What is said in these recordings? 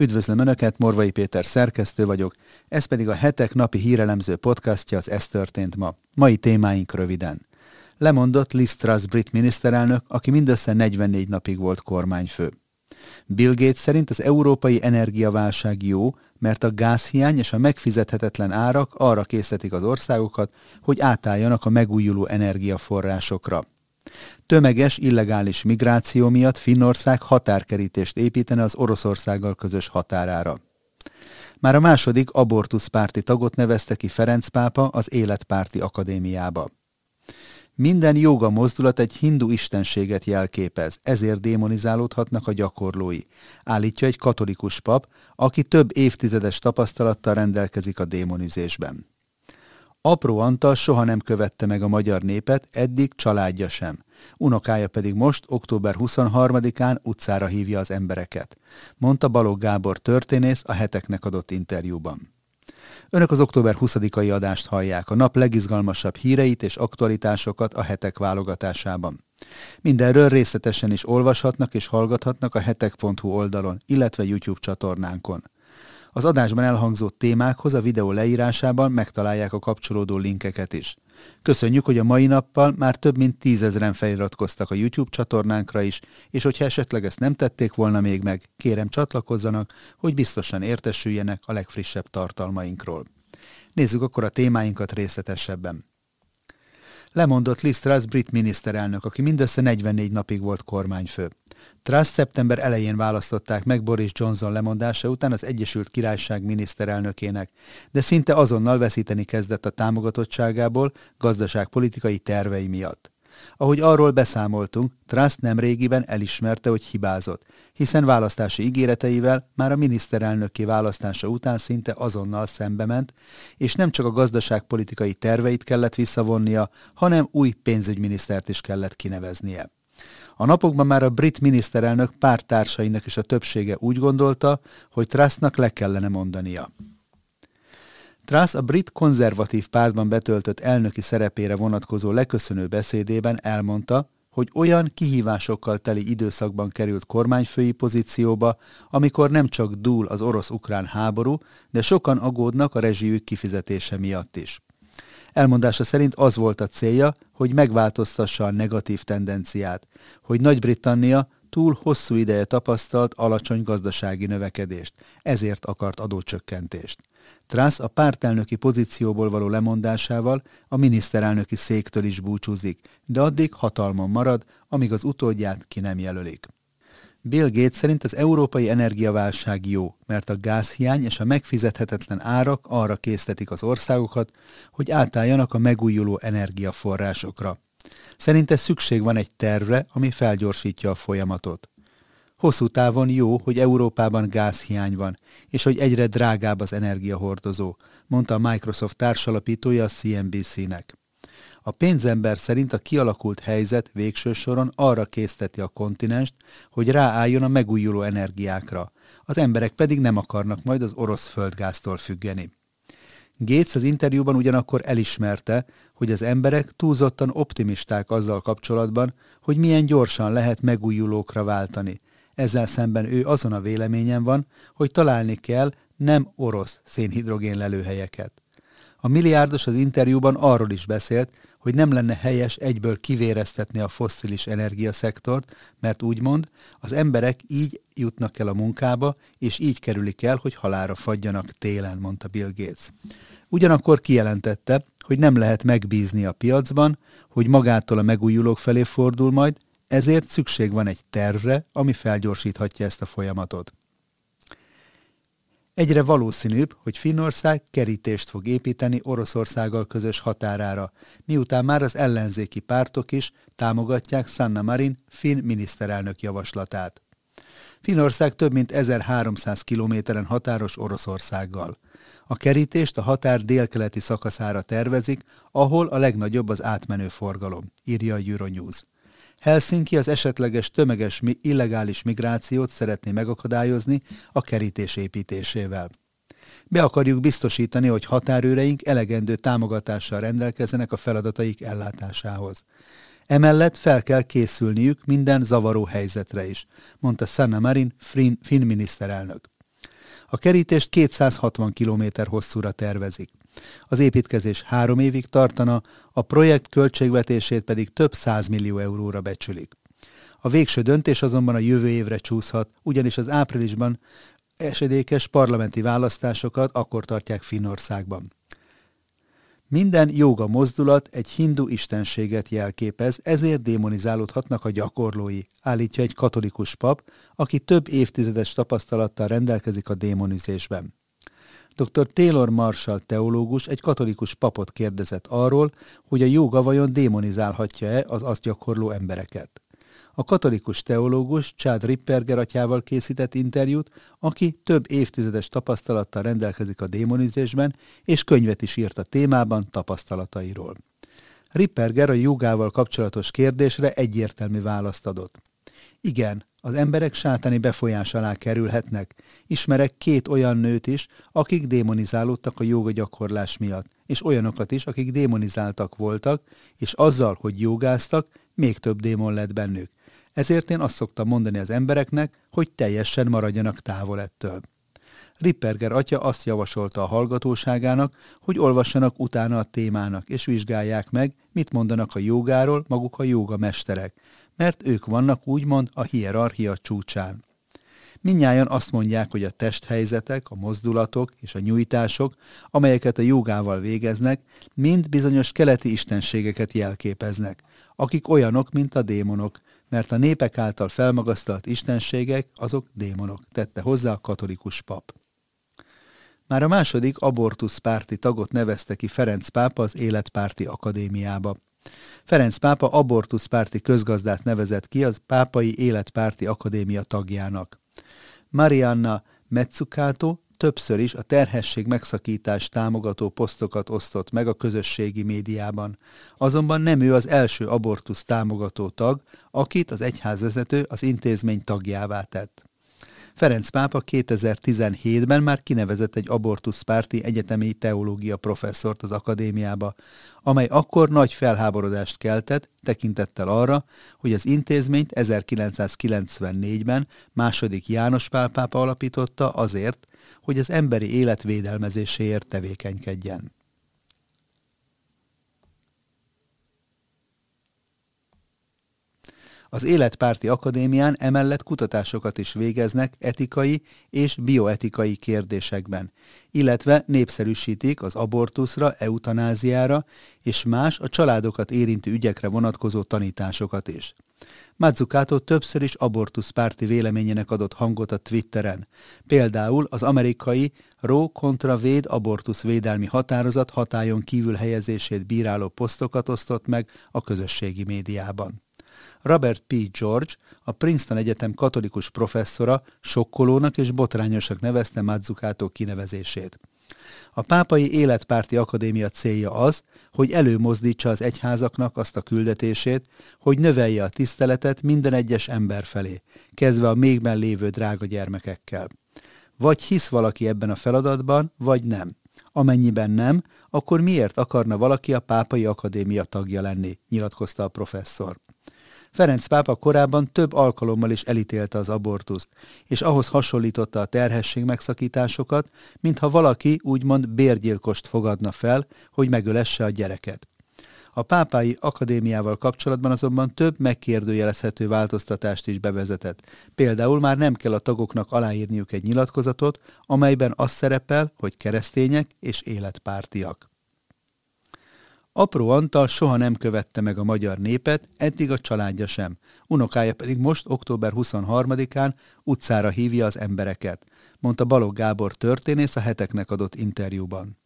Üdvözlöm Önöket, Morvai Péter szerkesztő vagyok, ez pedig a hetek napi hírelemző podcastja, az Ez történt ma. Mai témáink röviden. Lemondott Liz Truss brit miniszterelnök, aki mindössze 44 napig volt kormányfő. Bill Gates szerint az európai energiaválság jó, mert a gázhiány és a megfizethetetlen árak arra készítik az országokat, hogy átálljanak a megújuló energiaforrásokra. Tömeges, illegális migráció miatt Finnország határkerítést építene az Oroszországgal közös határára. Már a második abortuszpárti tagot nevezte ki Ferenc pápa az Életpárti Akadémiába. Minden joga mozdulat egy hindu istenséget jelképez, ezért démonizálódhatnak a gyakorlói, állítja egy katolikus pap, aki több évtizedes tapasztalattal rendelkezik a démonizésben. Apró Antal soha nem követte meg a magyar népet, eddig családja sem. Unokája pedig most, október 23-án utcára hívja az embereket, mondta Balogh Gábor történész a heteknek adott interjúban. Önök az október 20-ai adást hallják, a nap legizgalmasabb híreit és aktualitásokat a hetek válogatásában. Mindenről részletesen is olvashatnak és hallgathatnak a hetek.hu oldalon, illetve YouTube csatornánkon. Az adásban elhangzott témákhoz a videó leírásában megtalálják a kapcsolódó linkeket is. Köszönjük, hogy a mai nappal már több mint tízezren feliratkoztak a YouTube csatornánkra is, és hogyha esetleg ezt nem tették volna még meg, kérem csatlakozzanak, hogy biztosan értesüljenek a legfrissebb tartalmainkról. Nézzük akkor a témáinkat részletesebben. Lemondott Liz Truss brit miniszterelnök, aki mindössze 44 napig volt kormányfő. Truss szeptember elején választották meg Boris Johnson lemondása után az Egyesült Királyság miniszterelnökének, de szinte azonnal veszíteni kezdett a támogatottságából gazdaságpolitikai tervei miatt. Ahogy arról beszámoltunk, Truss nemrégiben elismerte, hogy hibázott, hiszen választási ígéreteivel már a miniszterelnöki választása után szinte azonnal szembe ment, és nem csak a gazdaságpolitikai terveit kellett visszavonnia, hanem új pénzügyminisztert is kellett kineveznie. A napokban már a brit miniszterelnök pártársainak is a többsége úgy gondolta, hogy Trussnak le kellene mondania. Truss a brit konzervatív pártban betöltött elnöki szerepére vonatkozó leköszönő beszédében elmondta, hogy olyan kihívásokkal teli időszakban került kormányfői pozícióba, amikor nem csak dúl az orosz-ukrán háború, de sokan agódnak a rezsijük kifizetése miatt is. Elmondása szerint az volt a célja, hogy megváltoztassa a negatív tendenciát, hogy Nagy-Britannia túl hosszú ideje tapasztalt alacsony gazdasági növekedést, ezért akart adócsökkentést. Truss a pártelnöki pozícióból való lemondásával a miniszterelnöki széktől is búcsúzik, de addig hatalmon marad, amíg az utódját ki nem jelölik. Bill Gates szerint az európai energiaválság jó, mert a gázhiány és a megfizethetetlen árak arra késztetik az országokat, hogy átálljanak a megújuló energiaforrásokra. Szerinte szükség van egy tervre, ami felgyorsítja a folyamatot. Hosszú távon jó, hogy Európában gázhiány van, és hogy egyre drágább az energiahordozó, mondta a Microsoft társalapítója a CNBC-nek. A pénzember szerint a kialakult helyzet végső soron arra készteti a kontinenst, hogy ráálljon a megújuló energiákra, az emberek pedig nem akarnak majd az orosz földgáztól függeni. Gates az interjúban ugyanakkor elismerte, hogy az emberek túlzottan optimisták azzal kapcsolatban, hogy milyen gyorsan lehet megújulókra váltani. Ezzel szemben ő azon a véleményen van, hogy találni kell nem orosz szénhidrogén lelőhelyeket. A milliárdos az interjúban arról is beszélt, hogy nem lenne helyes egyből kivéreztetni a fosszilis energiaszektort, mert úgymond az emberek így jutnak el a munkába, és így kerülik el, hogy halára fagyjanak télen, mondta Bill Gates. Ugyanakkor kijelentette, hogy nem lehet megbízni a piacban, hogy magától a megújulók felé fordul majd, ezért szükség van egy tervre, ami felgyorsíthatja ezt a folyamatot. Egyre valószínűbb, hogy Finnország kerítést fog építeni Oroszországgal közös határára, miután már az ellenzéki pártok is támogatják Sanna Marin finn miniszterelnök javaslatát. Finnország több mint 1300 kilométeren határos Oroszországgal. A kerítést a határ délkeleti szakaszára tervezik, ahol a legnagyobb az átmenő forgalom, írja a Euronews. Helsinki az esetleges tömeges illegális migrációt szeretné megakadályozni a kerítés építésével. Be akarjuk biztosítani, hogy határőreink elegendő támogatással rendelkezzenek a feladataik ellátásához. Emellett fel kell készülniük minden zavaró helyzetre is, mondta Sanna Marin, finn miniszterelnök. A kerítést 260 km hosszúra tervezik. Az építkezés három évig tartana, a projekt költségvetését pedig több millió euróra becsülik. A végső döntés azonban a jövő évre csúszhat, ugyanis az áprilisban esedékes parlamenti választásokat akkor tartják Finnországban. Minden joga mozdulat egy hindu istenséget jelképez, ezért démonizálódhatnak a gyakorlói, állítja egy katolikus pap, aki több évtizedes tapasztalattal rendelkezik a démonizésben. Dr. Taylor Marshall teológus egy katolikus papot kérdezett arról, hogy a joga vajon démonizálhatja-e az azt gyakorló embereket a katolikus teológus Chad Ripperger atyával készített interjút, aki több évtizedes tapasztalattal rendelkezik a démonizésben, és könyvet is írt a témában tapasztalatairól. Ripperger a jogával kapcsolatos kérdésre egyértelmű választ adott. Igen, az emberek sátáni befolyás alá kerülhetnek. Ismerek két olyan nőt is, akik démonizálódtak a joga gyakorlás miatt, és olyanokat is, akik démonizáltak voltak, és azzal, hogy jogáztak, még több démon lett bennük. Ezért én azt szoktam mondani az embereknek, hogy teljesen maradjanak távol ettől. Ripperger atya azt javasolta a hallgatóságának, hogy olvassanak utána a témának, és vizsgálják meg, mit mondanak a jogáról maguk a joga mesterek, mert ők vannak úgymond a hierarchia csúcsán. Minnyáján azt mondják, hogy a testhelyzetek, a mozdulatok és a nyújtások, amelyeket a jogával végeznek, mind bizonyos keleti istenségeket jelképeznek, akik olyanok, mint a démonok, mert a népek által felmagasztalt istenségek azok démonok, tette hozzá a katolikus pap. Már a második abortusz párti tagot nevezte ki Ferenc pápa az Életpárti Akadémiába. Ferenc pápa abortusz párti közgazdát nevezett ki az Pápai Életpárti Akadémia tagjának. Marianna Metsukato többször is a terhesség megszakítás támogató posztokat osztott meg a közösségi médiában. Azonban nem ő az első abortusz támogató tag, akit az egyházvezető az intézmény tagjává tett. Ferenc pápa 2017-ben már kinevezett egy abortuszpárti egyetemi teológia professzort az akadémiába, amely akkor nagy felháborodást keltett, tekintettel arra, hogy az intézményt 1994-ben második János Pál pápa alapította azért, hogy az emberi élet védelmezéséért tevékenykedjen. Az Életpárti Akadémián emellett kutatásokat is végeznek etikai és bioetikai kérdésekben, illetve népszerűsítik az abortuszra, eutanáziára és más a családokat érintő ügyekre vonatkozó tanításokat is. Mazzucato többször is abortuszpárti véleményének adott hangot a Twitteren. Például az amerikai Roe kontra Véd abortusz védelmi határozat hatájon kívül helyezését bíráló posztokat osztott meg a közösségi médiában. Robert P. George, a Princeton Egyetem katolikus professzora sokkolónak és botrányosak nevezte Mazzucato kinevezését. A Pápai Életpárti Akadémia célja az, hogy előmozdítsa az egyházaknak azt a küldetését, hogy növelje a tiszteletet minden egyes ember felé, kezdve a mégben lévő drága gyermekekkel. Vagy hisz valaki ebben a feladatban, vagy nem. Amennyiben nem, akkor miért akarna valaki a Pápai Akadémia tagja lenni, nyilatkozta a professzor. Ferenc pápa korábban több alkalommal is elítélte az abortuszt, és ahhoz hasonlította a terhesség megszakításokat, mintha valaki úgymond bérgyilkost fogadna fel, hogy megölesse a gyereket. A pápái akadémiával kapcsolatban azonban több megkérdőjelezhető változtatást is bevezetett. Például már nem kell a tagoknak aláírniuk egy nyilatkozatot, amelyben az szerepel, hogy keresztények és életpártiak. Apró Antal soha nem követte meg a magyar népet, eddig a családja sem. Unokája pedig most, október 23-án utcára hívja az embereket, mondta Balogh Gábor történész a heteknek adott interjúban.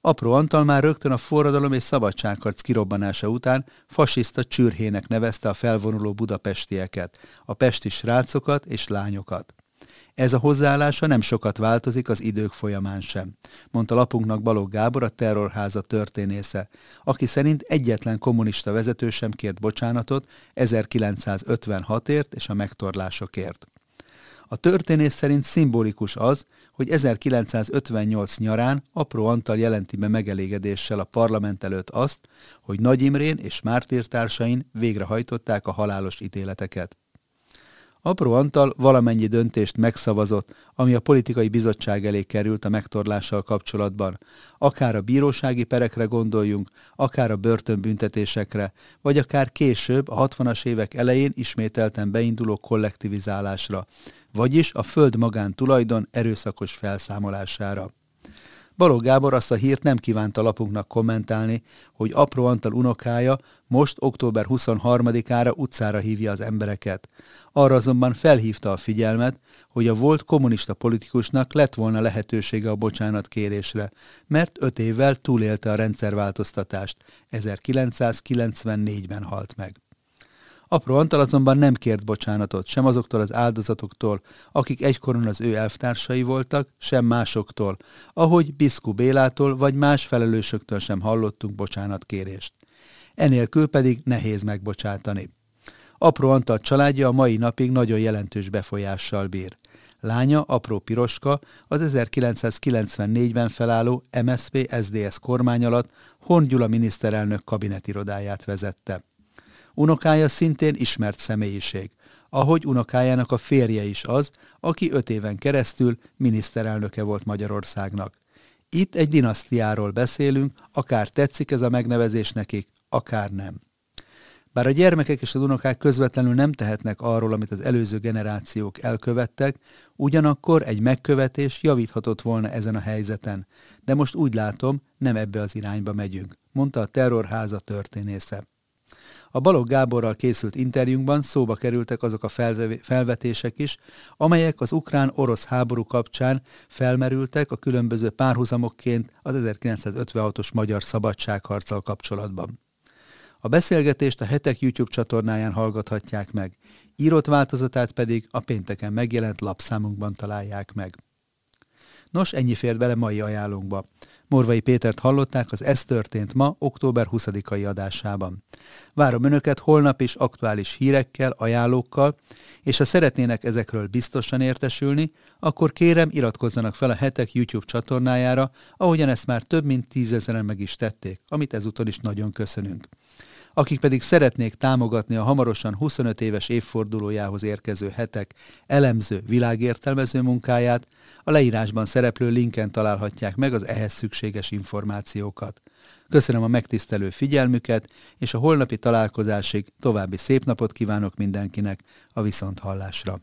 Apró Antal már rögtön a forradalom és szabadságharc kirobbanása után fasiszta csürhének nevezte a felvonuló budapestieket, a pesti srácokat és lányokat. Ez a hozzáállása nem sokat változik az idők folyamán sem, mondta lapunknak Balogh Gábor, a terrorháza történésze, aki szerint egyetlen kommunista vezető sem kért bocsánatot 1956-ért és a megtorlásokért. A történész szerint szimbolikus az, hogy 1958 nyarán Apró Antal jelenti be megelégedéssel a parlament előtt azt, hogy Nagy Imrén és mártírtársain végrehajtották a halálos ítéleteket. Apró Antal valamennyi döntést megszavazott, ami a politikai bizottság elé került a megtorlással kapcsolatban. Akár a bírósági perekre gondoljunk, akár a börtönbüntetésekre, vagy akár később, a 60-as évek elején ismételten beinduló kollektivizálásra, vagyis a föld magán tulajdon erőszakos felszámolására. Balogh Gábor azt a hírt nem kívánta lapunknak kommentálni, hogy apró Antal unokája most október 23-ára utcára hívja az embereket. Arra azonban felhívta a figyelmet, hogy a volt kommunista politikusnak lett volna lehetősége a bocsánat kérésre, mert öt évvel túlélte a rendszerváltoztatást, 1994-ben halt meg. Apró Antal azonban nem kért bocsánatot, sem azoktól az áldozatoktól, akik egykoron az ő elvtársai voltak, sem másoktól, ahogy Biszku Bélától vagy más felelősöktől sem hallottunk bocsánatkérést. Enélkül pedig nehéz megbocsátani. Apró Antal családja a mai napig nagyon jelentős befolyással bír. Lánya, Apró Piroska, az 1994-ben felálló MSZP-SZDSZ kormány alatt Horn Gyula miniszterelnök kabinetirodáját vezette. Unokája szintén ismert személyiség, ahogy unokájának a férje is az, aki öt éven keresztül miniszterelnöke volt Magyarországnak. Itt egy dinasztiáról beszélünk, akár tetszik ez a megnevezés nekik, akár nem. Bár a gyermekek és az unokák közvetlenül nem tehetnek arról, amit az előző generációk elkövettek, ugyanakkor egy megkövetés javíthatott volna ezen a helyzeten. De most úgy látom, nem ebbe az irányba megyünk, mondta a terrorháza történésze. A Balogh Gáborral készült interjúnkban szóba kerültek azok a felvetések is, amelyek az ukrán-orosz háború kapcsán felmerültek a különböző párhuzamokként az 1956-os magyar szabadságharccal kapcsolatban. A beszélgetést a hetek YouTube csatornáján hallgathatják meg, írott változatát pedig a pénteken megjelent lapszámunkban találják meg. Nos, ennyi fér bele mai ajánlónkba. Morvai Pétert hallották az Ez történt ma, október 20-ai adásában. Várom Önöket holnap is aktuális hírekkel, ajánlókkal, és ha szeretnének ezekről biztosan értesülni, akkor kérem iratkozzanak fel a hetek YouTube csatornájára, ahogyan ezt már több mint tízezeren meg is tették, amit ezúton is nagyon köszönünk akik pedig szeretnék támogatni a hamarosan 25 éves évfordulójához érkező hetek elemző, világértelmező munkáját, a leírásban szereplő linken találhatják meg az ehhez szükséges információkat. Köszönöm a megtisztelő figyelmüket, és a holnapi találkozásig további szép napot kívánok mindenkinek a viszonthallásra.